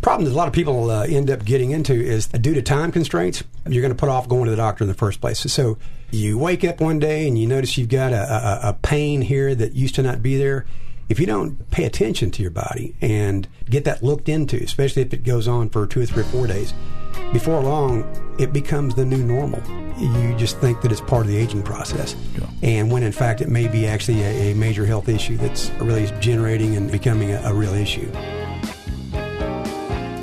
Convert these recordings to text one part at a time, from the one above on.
Problem that a lot of people uh, end up getting into is due to time constraints, you're going to put off going to the doctor in the first place. So you wake up one day and you notice you've got a, a, a pain here that used to not be there. If you don't pay attention to your body and get that looked into, especially if it goes on for two or three or four days, before long, it becomes the new normal. You just think that it's part of the aging process. Yeah. And when in fact it may be actually a, a major health issue that's really generating and becoming a, a real issue.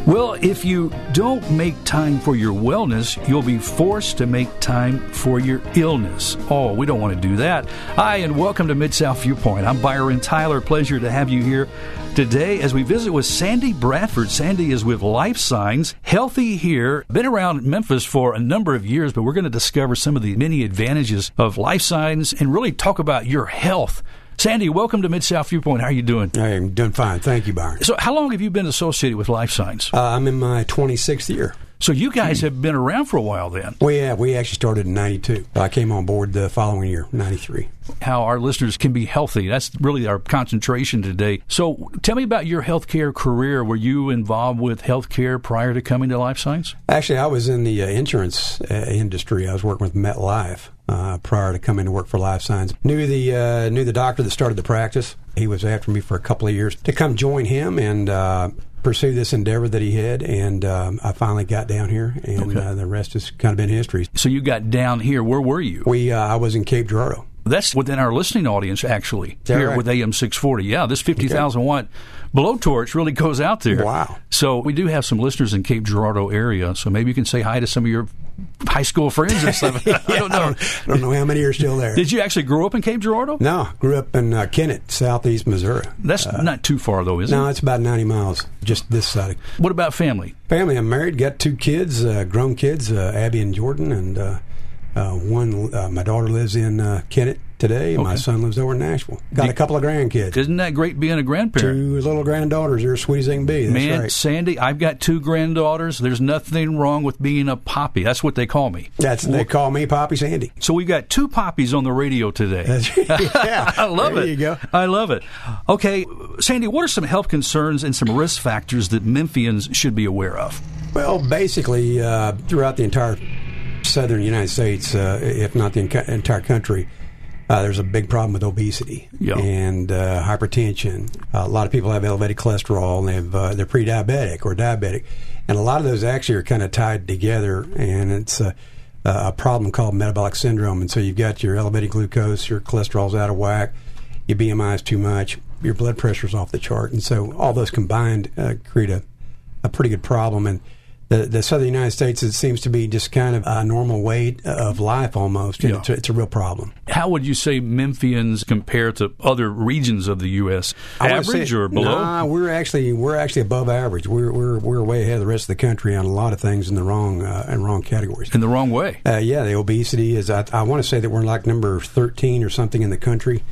Well, if you don't make time for your wellness, you'll be forced to make time for your illness. Oh, we don't want to do that. Hi, and welcome to Mid South Viewpoint. I'm Byron Tyler. Pleasure to have you here today as we visit with Sandy Bradford. Sandy is with Life Signs, Healthy Here. Been around Memphis for a number of years, but we're going to discover some of the many advantages of Life Signs and really talk about your health. Sandy, welcome to Mid South Viewpoint. How are you doing? I am doing fine. Thank you, Byron. So, how long have you been associated with Life Signs? Uh, I'm in my 26th year. So, you guys have been around for a while then. Well, yeah, we actually started in 92. I came on board the following year, 93. How our listeners can be healthy. That's really our concentration today. So, tell me about your healthcare career. Were you involved with healthcare prior to coming to Life Signs? Actually, I was in the uh, insurance uh, industry. I was working with MetLife uh, prior to coming to work for Life Signs, Knew the uh, knew the doctor that started the practice. He was after me for a couple of years to come join him and uh, pursue this endeavor that he had. And um, I finally got down here, and Okay. uh, the rest has kind of been history. So, you got down here. Where were you? We uh, I was in Cape Girardeau. That's within our listening audience, actually, here right? with AM 640. Yeah, this 50,000 watt blowtorch really goes out there. Wow. So we do have some listeners in Cape Girardeau area, so maybe you can say hi to some of your high school friends and stuff. I don't know. I don't, I don't know how many are still there. Did you actually grow up in Cape Girardeau? no, grew up in uh, Kennett, southeast Missouri. That's not too far, though, is No, it? No, it's about 90 miles just this side. Of What about family? family, I'm married, got two kids, uh, grown kids, uh, Abby and Jordan, and uh, uh, one. Uh, my daughter lives in uh, Kennett today. and My son lives over in Nashville. Got a couple of grandkids. Isn't that great being a grandparent? Two little granddaughters. They're as sweet as they can be. That's Man, right. Sandy, I've got two granddaughters. There's nothing wrong with being a poppy. That's what they call me. That's they call me Poppy Sandy. So we've got two poppies on the radio today. Yeah, I love there it. you go. I love it. Okay, Sandy, what are some health concerns and some risk factors that Memphians should be aware of? Well, basically, uh, throughout the entire southern United States, uh, if not the enc- entire country, uh, there's a big problem with obesity Yeah. and uh, hypertension. a lot of people have elevated cholesterol and they have, uh, they're pre-diabetic or diabetic, and a lot of those actually are kind of tied together, and it's a, a problem called metabolic syndrome. And so you've got your elevated glucose, your cholesterol's out of whack, your BMI is too much, your blood pressure's off the chart, and so all those combined uh, create a a pretty good problem. And the, the southern United States, it seems to be just kind of a normal way of life almost. Yeah. It's, a, it's a real problem. How would you say Memphians compare to other regions of the U.S.? Average say- or below? Nah, we're actually we're actually above average. We're we're we're way ahead of the rest of the country on a lot of things in the wrong uh, in wrong categories. In the wrong way. Uh, yeah, the obesity is. I, I want to say that we're like number thirteen or something in the country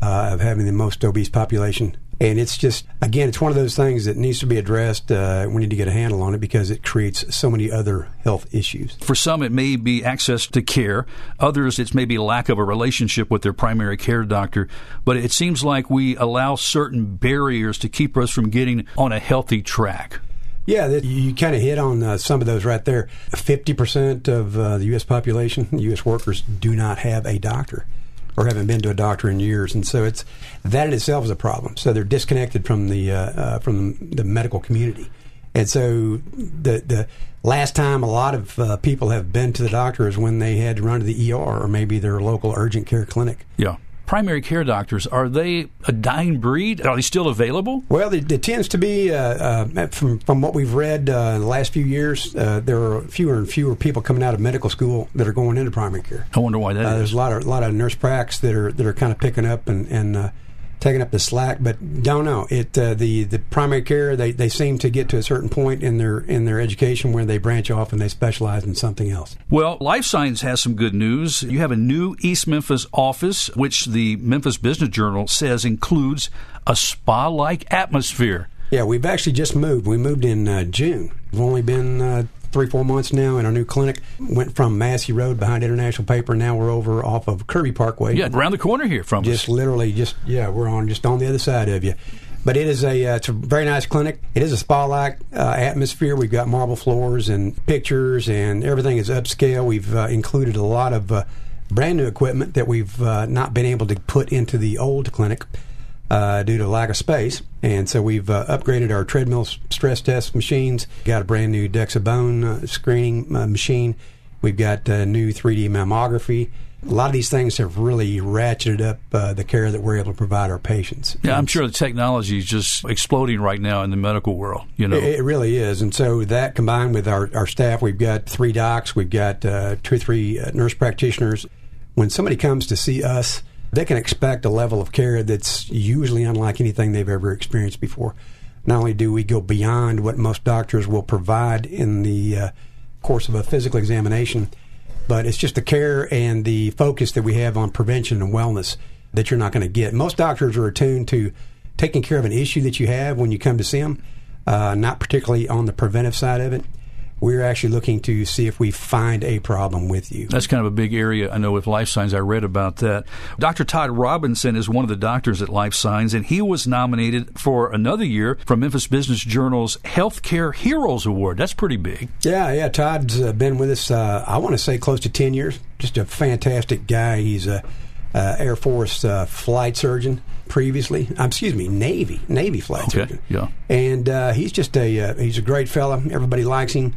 uh, of having the most obese population. And it's just again, it's one of those things that needs to be addressed. Uh, we need to get a handle on it because it creates so many other health issues. For some, it may be access to care. Others, it's maybe lack of a relationship with their primary care doctor. But it seems like we allow certain barriers to keep us from getting on a healthy track. Yeah, you kind of hit on uh, some of those right there. Fifty percent of uh, the U.S. population, U.S. workers, do not have a doctor or haven't been to a doctor in years, and so it's that in itself is a problem. So they're disconnected from the uh, uh, from the medical community, and so the the last time a lot of uh, people have been to the doctor is when they had to run to the ER or maybe their local urgent care clinic. Yeah. Primary care doctors, are they a dying breed? Are they still available? Well, it, it tends to be uh, uh, from from what we've read uh, in the last few years. Uh, there are fewer and fewer people coming out of medical school that are going into primary care. I wonder why that Uh, is. there's a lot of a lot of nurse pracs that are that are kind of picking up and and uh, taking up the slack. But don't know it. Uh, the the primary care they, they seem to get to a certain point in their in their education where they branch off and they specialize in something else. Well, Life Signs has some good news. You have a new East Memphis office, which the Memphis Business Journal says includes a spa like atmosphere. Yeah, we've actually just moved. We moved in uh, June. We've only been uh, three, four months now in our new clinic. Went from Massey Road behind International Paper. Now we're over off of Kirby Parkway. Yeah, around the corner here from Just us. literally, just, yeah, we're on just on the other side of you. But it is a uh, it's a very nice clinic. It is a spa like uh, atmosphere. We've got marble floors and pictures, and everything is upscale. We've uh, included a lot of uh, brand new equipment that we've uh, not been able to put into the old clinic uh, due to lack of space. And so we've upgraded our treadmill stress test machines. Got a brand new DEXA bone screening machine. We've got new 3D mammography a lot of these things have really ratcheted up uh, the care that we're able to provide our patients. Yeah, I'm sure the technology is just exploding right now in the medical world. You know, it, it really is, and so that combined with our, our staff, we've got three docs, we've got uh, two or three uh, nurse practitioners. When somebody comes to see us, they can expect a level of care that's usually unlike anything they've ever experienced before. Not only do we go beyond what most doctors will provide in the uh, course of a physical examination but it's just the care and the focus that we have on prevention and wellness that you're not going to get. Most doctors are attuned to taking care of an issue that you have when you come to see them, uh, not particularly on the preventive side of it we're actually looking to see if we find a problem with you. That's kind of a big area. I know with Life Signs, I read about that. Dr. Todd Robinson is one of the doctors at Life Signs, and he was nominated for another year from Memphis Business Journal's Healthcare Heroes Award. That's pretty big. Yeah, yeah. Todd's uh, been with us, uh, I want to say, close to 10 years. Just a fantastic guy. He's a uh, Air Force uh, flight surgeon previously. Um, excuse me, Navy Navy flight okay, surgeon. Yeah, and uh, he's just a uh, he's a great fella. Everybody likes him.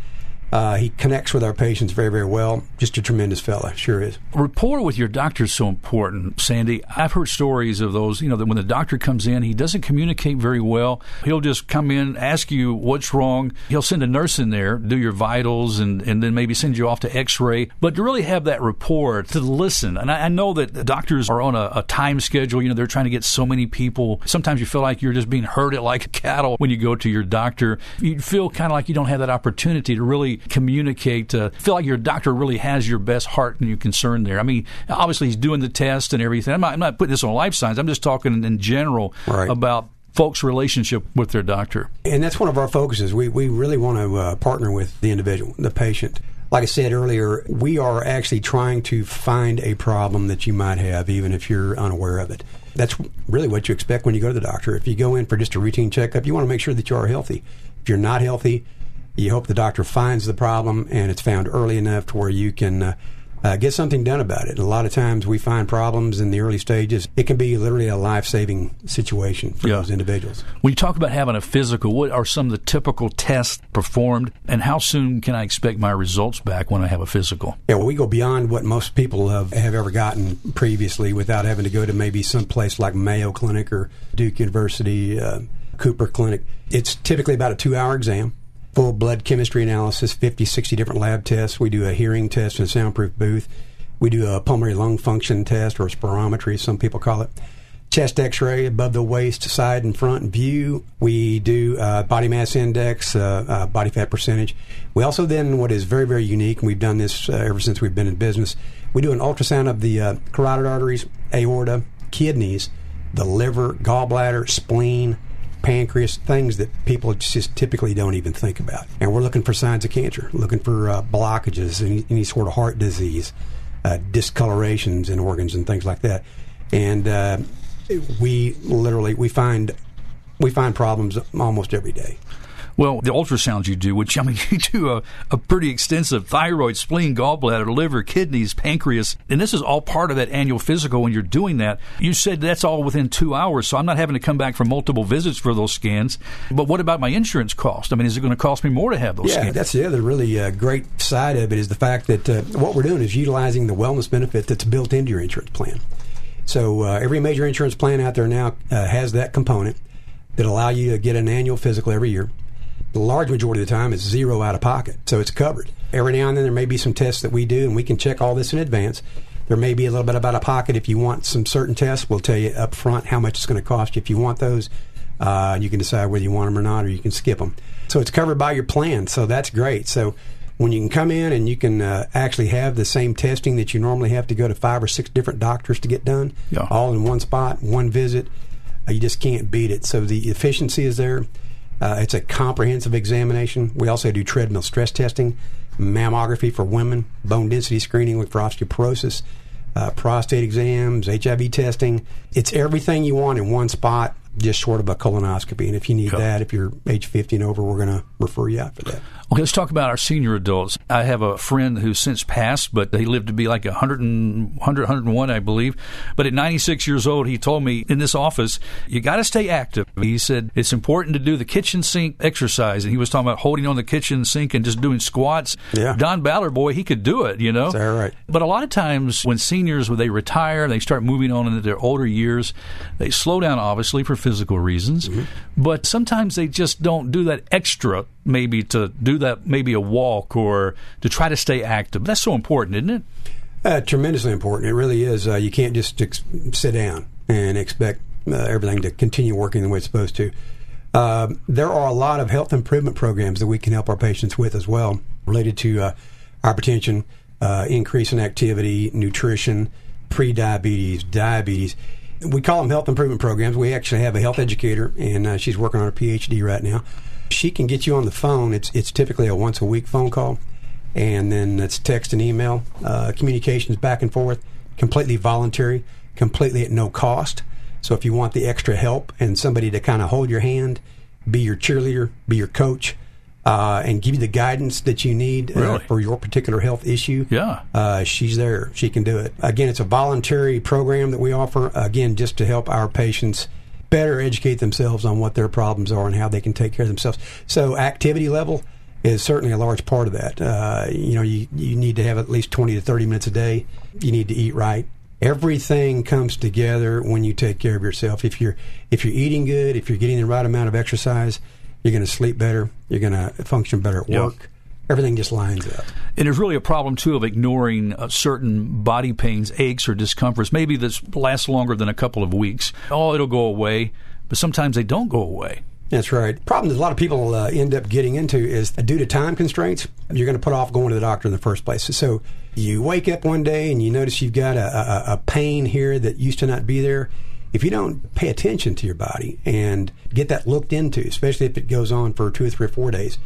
Uh, he connects with our patients very, very well. Just a tremendous fella, sure is. Rapport with your doctor is so important, Sandy. I've heard stories of those, you know, that when the doctor comes in, he doesn't communicate very well. He'll just come in, ask you what's wrong. He'll send a nurse in there, do your vitals, and, and then maybe send you off to x ray. But to really have that rapport, to listen. And I, I know that doctors are on a, a, time schedule. You know, they're trying to get so many people. Sometimes you feel like you're just being herded like cattle when you go to your doctor. You feel kind of like you don't have that opportunity to really communicate, uh, feel like your doctor really has your best heart and your concern there. I mean, obviously he's doing the test and everything. I'm not, I'm not putting this on life signs. I'm just talking in general right. about folks' relationship with their doctor. And that's one of our focuses. We, we really want to uh, partner with the individual, the patient. Like I said earlier, we are actually trying to find a problem that you might have, even if you're unaware of it. That's really what you expect when you go to the doctor. If you go in for just a routine checkup, you want to make sure that you are healthy. If you're not healthy, you hope the doctor finds the problem and it's found early enough to where you can uh, uh, get something done about it. And a lot of times we find problems in the early stages. It can be literally a life saving situation for yeah. those individuals. When you talk about having a physical, what are some of the typical tests performed, and how soon can I expect my results back when I have a physical? Yeah, well, we go beyond what most people have, have ever gotten previously without having to go to maybe some place like Mayo Clinic or Duke University, uh, Cooper Clinic. It's typically about a two hour exam full blood chemistry analysis, 50, 60 different lab tests. We do a hearing test in a soundproof booth. We do a pulmonary lung function test, or spirometry, some people call it. Chest x ray above the waist, side and front view. We do uh, body mass index, uh, uh, body fat percentage. We also then, what is very, very unique, and we've done this uh, ever since we've been in business, we do an ultrasound of the uh, carotid arteries, aorta, kidneys, the liver, gallbladder, spleen, pancreas, things that people just typically don't even think about. And we're looking for signs of cancer, looking for uh, blockages, any, any, sort of heart disease, uh, discolorations in organs, and things like that. And uh, we literally we find we find problems almost every day. Well, the ultrasounds you do, which I mean, you do a, a pretty extensive thyroid, spleen, gallbladder, liver, kidneys, pancreas, and this is all part of that annual physical when you're doing that. You said that's all within two hours, so I'm not having to come back for multiple visits for those scans. But what about my insurance cost? I mean, is it going to cost me more to have those yeah, scans? that's the other really uh, great side of it is the fact that uh, what we're doing is utilizing the wellness benefit that's built into your insurance plan. So uh, every major insurance plan out there now uh, has that component that allow you to get an annual physical every year the large majority of the time, it's zero out of pocket, so it's covered. Every now and then, there may be some tests that we do, and we can check all this in advance. There may be a little bit out of pocket if you want some certain tests. We'll tell you up front how much it's going to cost you if you want those. Uh, you can decide whether you want them or not, or you can skip them. So it's covered by your plan, so that's great. So when you can come in and you can uh, actually have the same testing that you normally have to go to five or six different doctors to get done, yeah. all in one spot, one visit, uh, you just can't beat it. So the efficiency is there. Uh, it's a comprehensive examination. We also do treadmill stress testing, mammography for women, bone density screening with for osteoporosis, uh, prostate exams, HIV testing. It's everything you want in one spot, just short of a colonoscopy. And if you need that, if you're age 50 and over, we're going to refer you out for that. Okay, let's talk about our senior adults. I have a friend who's since passed, but he lived to be like 100 and, 100, 101, I believe. But at 96 years old, he told me in this office, you got to stay active. He said it's important to do the kitchen sink exercise. And he was talking about holding on the kitchen sink and just doing squats. Yeah. Don Ballard, boy, he could do it, you know? Is that right? But a lot of times when seniors, when they retire, they start moving on into their older years, they slow down, obviously, for physical reasons. But sometimes they just don't do that extra, maybe to do that, maybe a walk or to try to stay active. That's so important, isn't it? Uh, tremendously important. It really is. Uh, you can't just ex- sit down and expect uh, everything to continue working the way it's supposed to. Uh, there are a lot of health improvement programs that we can help our patients with as well, related to uh, hypertension, uh, increase in activity, nutrition, pre-diabetes, diabetes. We call them health improvement programs. We actually have a health educator, and uh, she's working on a PhD right now. She can get you on the phone. It's it's typically a once a week phone call and then it's text and email uh, communications back and forth, completely voluntary, completely at no cost. So if you want the extra help and somebody to kind of hold your hand, be your cheerleader, be your coach, uh, and give you the guidance that you need uh, Really? for your particular health issue, Yeah. uh, she's there. She can do it. Again, it's a voluntary program that we offer. Again, just to help our patients better educate themselves on what their problems are and how they can take care of themselves. So, activity level is certainly a large part of that. Uh, you know, you, you need to have at least 20 to 30 minutes a day. You need to eat right. Everything comes together when you take care of yourself. If you're if you're eating good, if you're getting the right amount of exercise, you're going to sleep better. You're going to function better at Yeah. work. Everything just lines up. And there's really a problem, too, of ignoring uh, certain body pains, aches, or discomforts. Maybe this lasts longer than a couple of weeks. Oh, it'll go away. But sometimes they don't go away. That's right. Problem that a lot of people uh, end up getting into is due to time constraints, you're going to put off going to the doctor in the first place. So you wake up one day and you notice you've got a, a, a pain here that used to not be there. If you don't pay attention to your body and get that looked into, especially if it goes on for two or three or four days,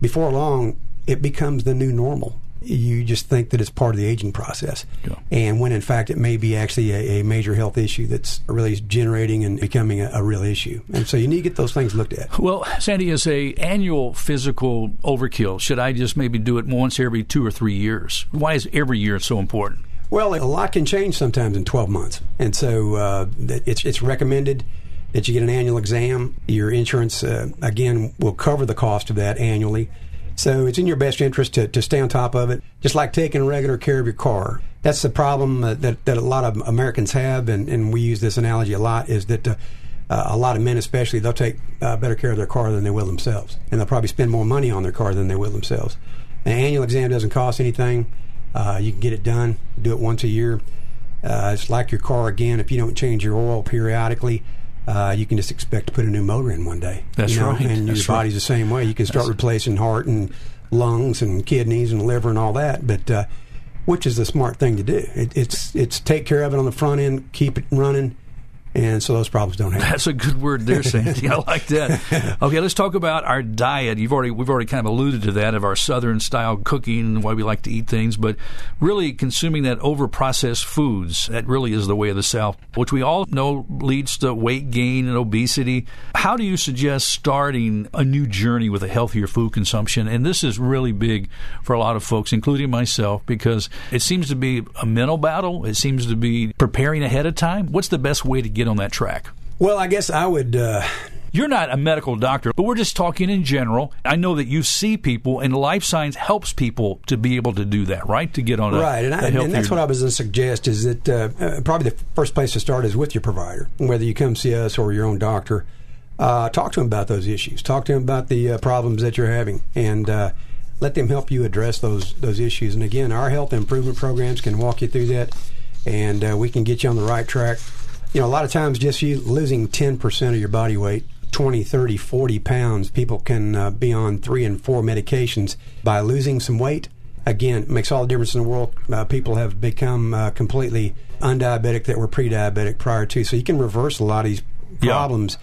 before long, it becomes the new normal. You just think that it's part of the aging process. Yeah. And when in fact it may be actually a, a major health issue that's really generating and becoming a, a real issue. And so you need to get those things looked at. Well, Sandy, is a annual physical overkill, should I just maybe do it once every two or three years? Why is every year so important? Well, a lot can change sometimes in 12 months, and so uh, it's it's recommended that you get an annual exam. Your insurance, uh, again, will cover the cost of that annually. So it's in your best interest to, to stay on top of it, just like taking regular care of your car. That's the problem uh, that, that a lot of Americans have, and, and we use this analogy a lot, is that uh, uh, a lot of men especially, they'll take uh, better care of their car than they will themselves. And they'll probably spend more money on their car than they will themselves. An annual exam doesn't cost anything. Uh, you can get it done, do it once a year. Uh, it's like your car again. If you don't change your oil periodically, uh, you can just expect to put a new motor in one day. That's you know? right. And That's your right. body's the same way. You can start replacing heart and lungs and kidneys and liver and all that. But uh, which is the smart thing to do? It, it's it's take care of it on the front end, keep it running, and so those problems don't happen. That's a good word there, Sandy. I like that. Okay, let's talk about our diet. You've already we've already kind of alluded to that of our southern style cooking and why we like to eat things, but really consuming that over processed foods that really is the way of the South, which we all know leads to weight gain and obesity. How do you suggest starting a new journey with a healthier food consumption? And this is really big for a lot of folks, including myself, because it seems to be a mental battle. It seems to be preparing ahead of time. What's the best way to get on that track? Well, I guess I would. Uh, You're not a medical doctor, but we're just talking in general. I know that you see people, and life signs helps people to be able to do that, right? To get on a, right, and, I, and that's what I was going to suggest is that uh, uh, probably the first place to start is with your provider, whether you come see us or your own doctor. Uh, talk to them about those issues. Talk to them about the uh, problems that you're having, and uh, let them help you address those those issues. And again, our health improvement programs can walk you through that, and uh, we can get you on the right track. You know, a lot of times just you losing 10% of your body weight 20, 30, 40 pounds, people can uh, be on three and four medications by losing some weight. Again, makes all the difference in the world. Uh, people have become uh, completely undiabetic that were pre diabetic prior to. So you can reverse a lot of these Yeah. problems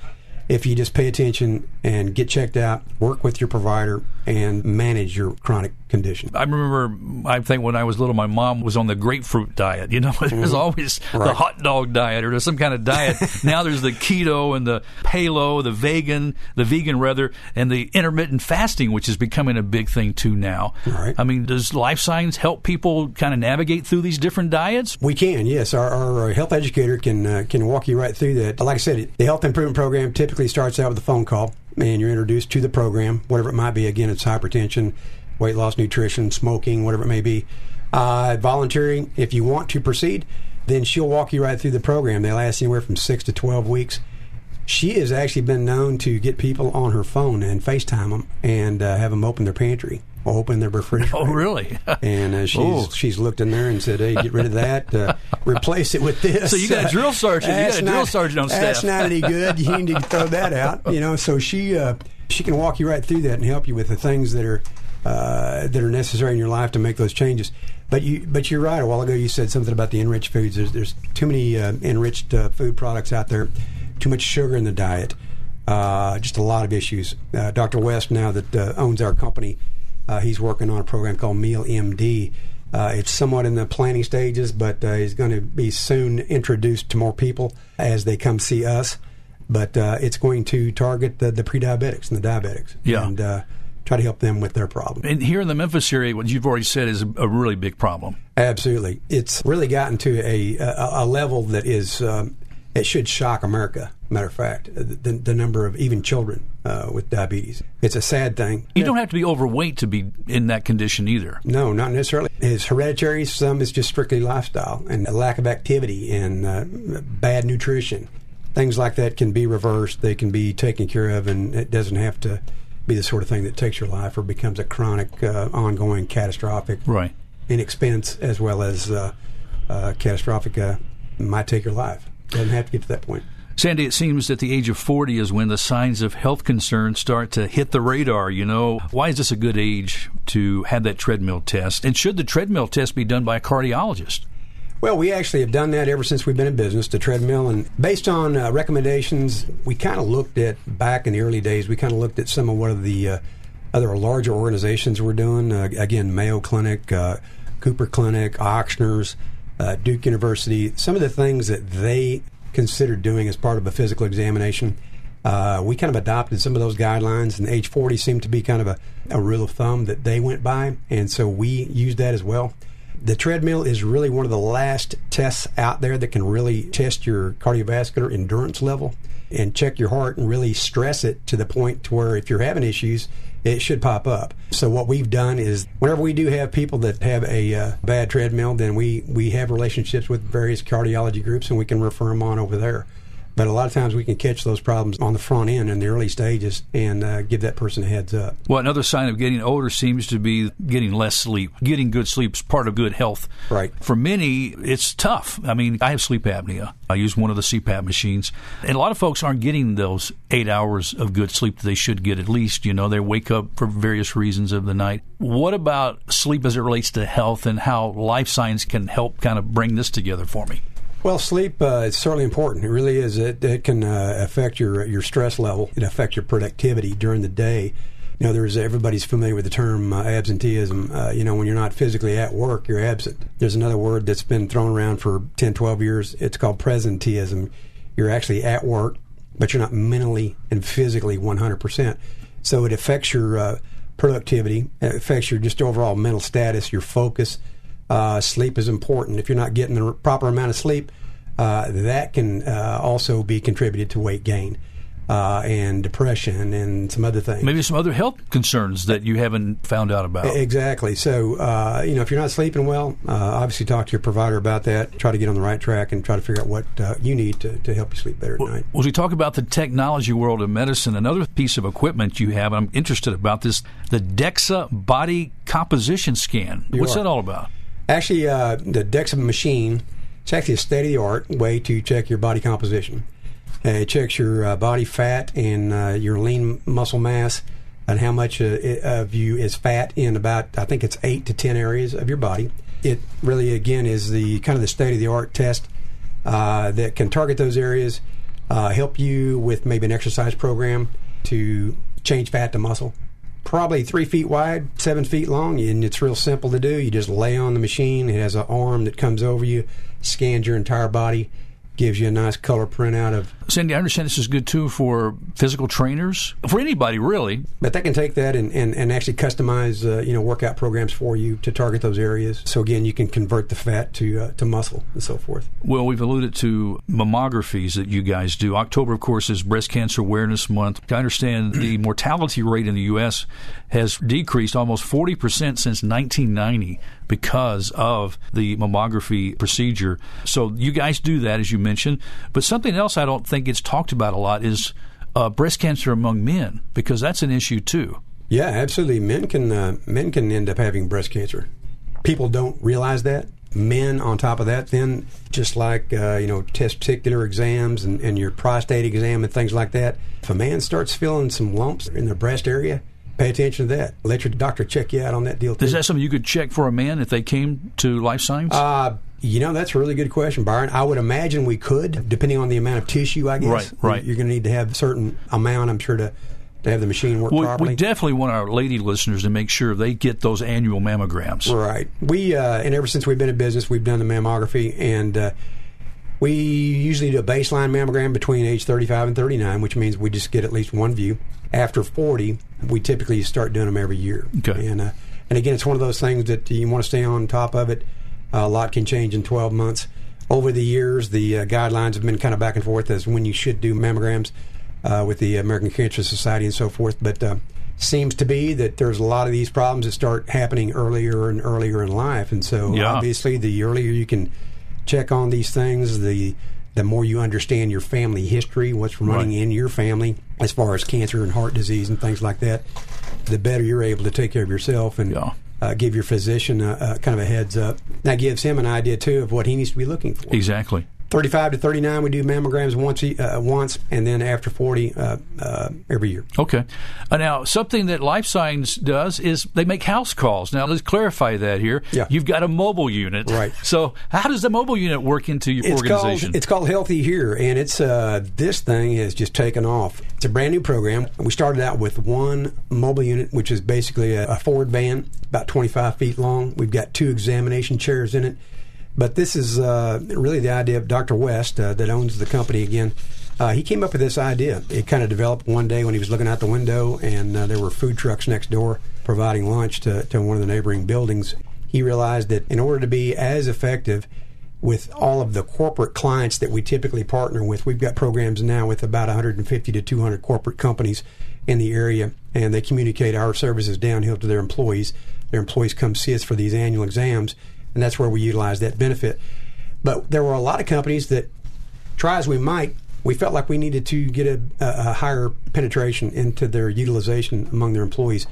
if you just pay attention and get checked out, work with your provider, and manage your chronic condition. I remember, I think when I was little, my mom was on the grapefruit diet. You know, there's mm-hmm. always right. the hot dog diet or some kind of diet. now there's the keto and the paleo, the vegan, the vegan rather, and the intermittent fasting, which is becoming a big thing too now. Right. I mean, does Life Signs help people kind of navigate through these different diets? We can, yes. Our, our health educator can uh, can walk you right through that. Like I said, the health improvement program typically starts out with a phone call and you're introduced to the program, whatever it might be. Again, it's hypertension, weight loss, nutrition, smoking, whatever it may be. Uh, volunteering, if you want to proceed, then she'll walk you right through the program. They last anywhere from six to 12 weeks. She has actually been known to get people on her phone and FaceTime them and uh, have them open their pantry open their refrigerator. Oh, really? and uh, she's Ooh. she's looked in there and said, "Hey, get rid of that. Uh, replace it with this." So you got a drill sergeant. you got a drill sergeant on staff. That's not any good. You need to throw that out. You know, so she uh, she can walk you right through that and help you with the things that are uh, that are necessary in your life to make those changes. But you, but you're right. A while ago, you said something about the enriched foods. There's, there's too many uh, enriched uh, food products out there. Too much sugar in the diet. Uh, just a lot of issues. Uh, Dr. West, now that uh, owns our company, Uh, he's working on a program called Meal MD. Uh, it's somewhat in the planning stages, but uh, he's going to be soon introduced to more people as they come see us. But it's going to target the, the pre-diabetics and the diabetics. Yeah. And, try to help them with their problem. And here in the Memphis area, what you've already said is a really big problem. Absolutely, it's really gotten to a a, a level that is um, it should shock America. Matter of fact, the, the number of even children uh, with diabetes. It's a sad thing. You don't have to be overweight to be in that condition either. No, not necessarily. It's hereditary. Some is just strictly lifestyle and a lack of activity and uh, bad nutrition. Things like that can be reversed. They can be taken care of, and it doesn't have to be the sort of thing that takes your life or becomes a chronic, uh, ongoing, catastrophic right. in expense as well as uh, uh, catastrophic uh, might take your life. Doesn't have to get to that point. Sandy, it seems that the age of 40 is when the signs of health concerns start to hit the radar. You know, why is this a good age to have that treadmill test? And should the treadmill test be done by a cardiologist? Well, we actually have done that ever since we've been in business, the treadmill. And based on uh, recommendations, we kind of looked at, back in the early days, we kind of looked at some of what the uh, other larger organizations were doing. Uh, again, Mayo Clinic, uh, Cooper Clinic, Ochsner's, uh, Duke University, some of the things that they considered doing as part of a physical examination. Uh, we kind of adopted some of those guidelines, and age 40 seemed to be kind of a, a rule of thumb that they went by, and so we used that as well the treadmill is really one of the last tests out there that can really test your cardiovascular endurance level and check your heart and really stress it to the point to where if you're having issues, it should pop up. So what we've done is whenever we do have people that have a uh, bad treadmill, then we we have relationships with various cardiology groups and we can refer them on over there. But a lot of times we can catch those problems on the front end in the early stages and uh, give that person a heads up. Well, another sign of getting older seems to be getting less sleep. Getting good sleep is part of good health. Right. For many, it's tough. I mean, I have sleep apnea. I use one of the CPAP machines. And a lot of folks aren't getting those eight hours of good sleep that they should get at least. You know, they wake up for various reasons of the night. What about sleep as it relates to health and how life signs can help kind of bring this together for me? Well, sleep uh, is certainly important. It really is. It, it can uh, affect your your stress level. It affects your productivity during the day. You know, there's everybody's familiar with the term uh, absenteeism. Uh, you know, when you're not physically at work, you're absent. There's another word that's been thrown around for 10, 12 years. It's called presenteeism. You're actually at work, but you're not mentally and physically 100%. So it affects your uh, productivity. It affects your just overall mental status, your focus uh, sleep is important. If you're not getting the proper amount of sleep, uh, that can uh, also be contributed to weight gain. Uh, and depression and some other things. Maybe some other health concerns that you haven't found out about. Exactly. So, uh, you know, if you're not sleeping well, uh, obviously talk to your provider about that. Try to get on the right track and try to figure out what uh, you need to, to help you sleep better at well, night. Well, we talk about the technology world of medicine. Another piece of equipment you have, I'm interested about this, the DEXA body composition scan. You What's are. that all about? Actually, uh, the DEXA machine, it's actually a state of the art way to check your body composition. Uh, it checks your uh, body fat and uh, your lean muscle mass and how much uh, of you is fat in about, I think it's eight to 10 areas of your body. It really, again, is the kind of the state of the art test uh, that can target those areas, help you with maybe an exercise program to change fat to muscle. Probably three feet wide, seven feet long, and it's real simple to do. You just lay on the machine. It has an arm that comes over you, scans your entire body, gives you a nice color printout of. Cindy, I understand this is good too for physical trainers, for anybody really. But they can take that and, and, and actually customize, uh, you know, workout programs for you to target those areas. So again, you can convert the fat to uh, to muscle and so forth. Well, we've alluded to mammographies that you guys do. October, of course, is Breast Cancer Awareness Month. I understand the mortality rate in the U.S. has decreased almost 40% since 1990 because of the mammography procedure. So you guys do that, as you mentioned. But something else I don't think gets talked about a lot is uh, breast cancer among men, because that's an issue too. Yeah, absolutely. Men can uh, men can end up having breast cancer. People don't realize that. Men, on top of that, then just like uh, you know testicular exams and, and your prostate exam and things like that. If a man starts feeling some lumps in their breast area, pay attention to that. Let your doctor check you out on that deal. Too. Is that something you could check for a man if they came to Life Signs? Uh, you know, that's a really good question, Byron. I would imagine we could, depending on the amount of tissue, I guess. Right, right. You're going to need to have a certain amount, I'm sure, to, to have the machine work we, properly. we definitely want our lady listeners to make sure they get those annual mammograms. Right. We, uh, and ever since we've been in business, we've done the mammography, and uh, we usually do a baseline mammogram between age 35 and 39, which means we just get at least one view. After 40, we typically start doing them every year. Okay. And, uh, and again, it's one of those things that you want to stay on top of it. Uh, a lot can change in 12 months. Over the years, the uh, guidelines have been kind of back and forth as when you should do mammograms uh, with the American Cancer Society and so forth. But uh, seems to be that there's a lot of these problems that start happening earlier and earlier in life. And so, Yeah. obviously, the earlier you can check on these things, the the more you understand your family history, what's running Right. in your family as far as cancer and heart disease and things like that, the better you're able to take care of yourself and Yeah. uh, give your physician a, a kind of a heads up. That gives him an idea too of what he needs to be looking for. Exactly. 35 to 39, we do mammograms once, uh, once, and then after 40, uh, uh, every year. Okay. Uh, now, something that Life Signs does is they make house calls. Now, let's clarify that here. Yeah. You've got a mobile unit. Right. So, how does the mobile unit work into your It's organization? called it's called Healthy Here, and it's uh, this thing has just taken off. It's a brand new program. We started out with one mobile unit, which is basically a, a Ford van, about 25 feet long. We've got two examination chairs in it. But this is uh, really the idea of Dr. West, uh, that owns the company again. Uh, he came up with this idea. It kind of developed one day when he was looking out the window, and uh, there were food trucks next door providing lunch to, to one of the neighboring buildings. He realized that in order to be as effective with all of the corporate clients that we typically partner with, we've got programs now with about 150 to 200 corporate companies in the area, and they communicate our services downhill to their employees. Their employees come see us for these annual exams, and that's where we utilize that benefit. But there were a lot of companies that, try as we might, we felt like we needed to get a, a, higher penetration into their utilization among their employees.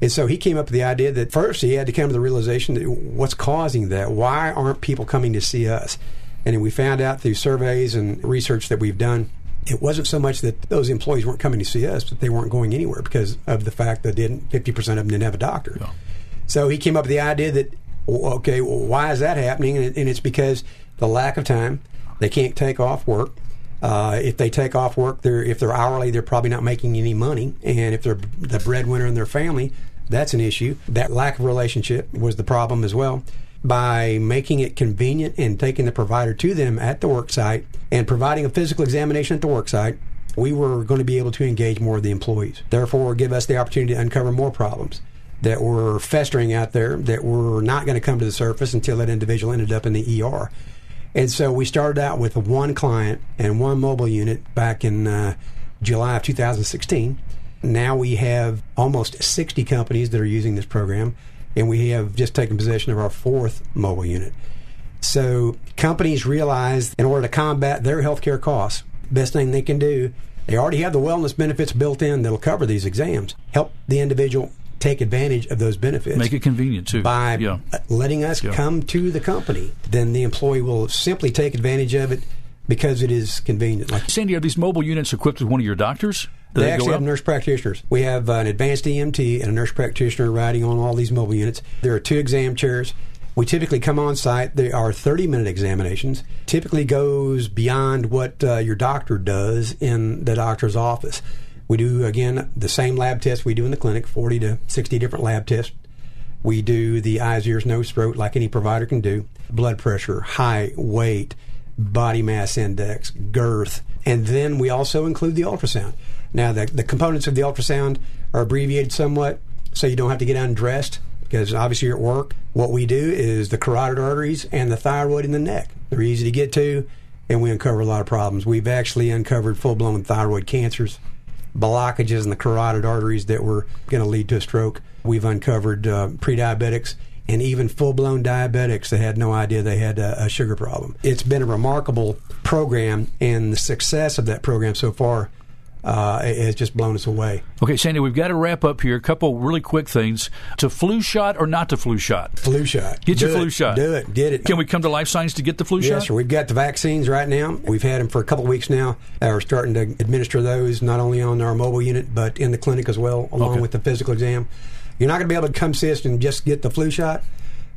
And so he came up with the idea that first he had to come to the realization that what's causing that? Why aren't people coming to see us? And then we found out through surveys and research that we've done, it wasn't so much that those employees weren't coming to see us, but they weren't going anywhere because of the fact that didn't 50% of them didn't have a doctor. So he came up with the idea that, okay, well, why is that happening? And, it, and it's because the lack of time. They can't take off work. Uh, if they take off work, they're if they're hourly, they're probably not making any money. And if they're the breadwinner in their family, that's an issue. That lack of relationship was the problem as well. By making it convenient and taking the provider to them at the work site and providing a physical examination at the work site, we were going to be able to engage more of the employees. Therefore, give us the opportunity to uncover more problems that were festering out there that were not going to come to the surface until that individual ended up in the ER. And so we started out with one client and one mobile unit back in uh, July of 2016. Now we have almost 60 companies that are using this program, and we have just taken possession of our fourth mobile unit. So companies realize in order to combat their healthcare costs, best thing they can do, they already have the wellness benefits built in that'll cover these exams. Help the individual take advantage of those benefits Make it convenient too. by yeah. letting us Yeah. come to the company. Then the employee will simply take advantage of it because it is convenient. Like Sandy, are these mobile units equipped with one of your doctors? Do they go actually have nurse practitioners. We have an advanced EMT and a nurse practitioner riding on all these mobile units. There are two exam chairs. We typically come on site. They are 30 minute examinations. Typically goes beyond what uh, your doctor does in the doctor's office. We do, again, the same lab tests we do in the clinic 40 to 60 different lab tests. We do the eyes, ears, nose, throat like any provider can do blood pressure, height, weight, body mass index, girth, and then we also include the ultrasound. Now, the, the components of the ultrasound are abbreviated somewhat so you don't have to get undressed because obviously you're at work. What we do is the carotid arteries and the thyroid in the neck. They're easy to get to, and we uncover a lot of problems. We've actually uncovered full blown thyroid cancers, blockages in the carotid arteries that were going to lead to a stroke. We've uncovered uh, pre diabetics and even full blown diabetics that had no idea they had a, a, sugar problem. It's been a remarkable program, and the success of that program so far uh, has just blown us away. Okay, Sandy, we've got to wrap up here. A couple really quick things: to flu shot or not to flu shot? Flu shot. Get Do your it. flu shot. Do it. Get it. Can we come to Life Signs to get the flu yes, shot? Yes, sir. We've got the vaccines right now. We've had them for a couple of weeks now. Uh, we're starting to administer those not only on our mobile unit but in the clinic as well, along Okay. with the physical exam. You're not going to be able to come see us and just get the flu shot.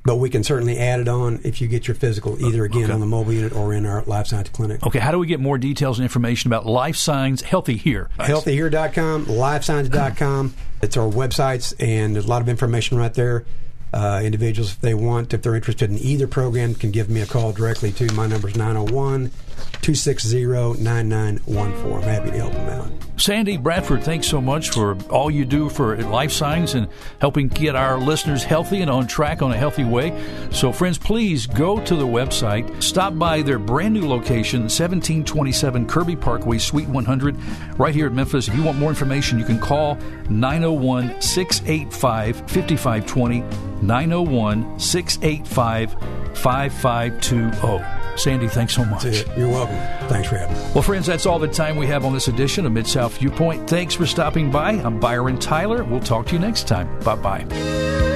But we can certainly add it on if you get your physical, either again Okay. on the mobile unit or in our life signs clinic. Okay, how do we get more details and information about Life Signs Healthy Here? healthyhere.com, lifesigns.com. It's our websites, and there's a lot of information right there. Uh, individuals, if they want, if they're interested in either program, can give me a call directly to my number's 901 260 9914. I'm happy to help them out. Sandy Bradford, thanks so much for all you do for Life Signs and helping get our listeners healthy and on track on a healthy way. So, friends, please go to the website, stop by their brand new location, 1727 Kirby Parkway, Suite 100, right here at Memphis. If you want more information, you can call 901 685 5520, 901 685 5520. Sandy, thanks so much. You're welcome. Thanks for having me. Well, friends, that's all the time we have on this edition of Mid South Viewpoint. Thanks for stopping by. I'm Byron Tyler. We'll talk to you next time. Bye bye.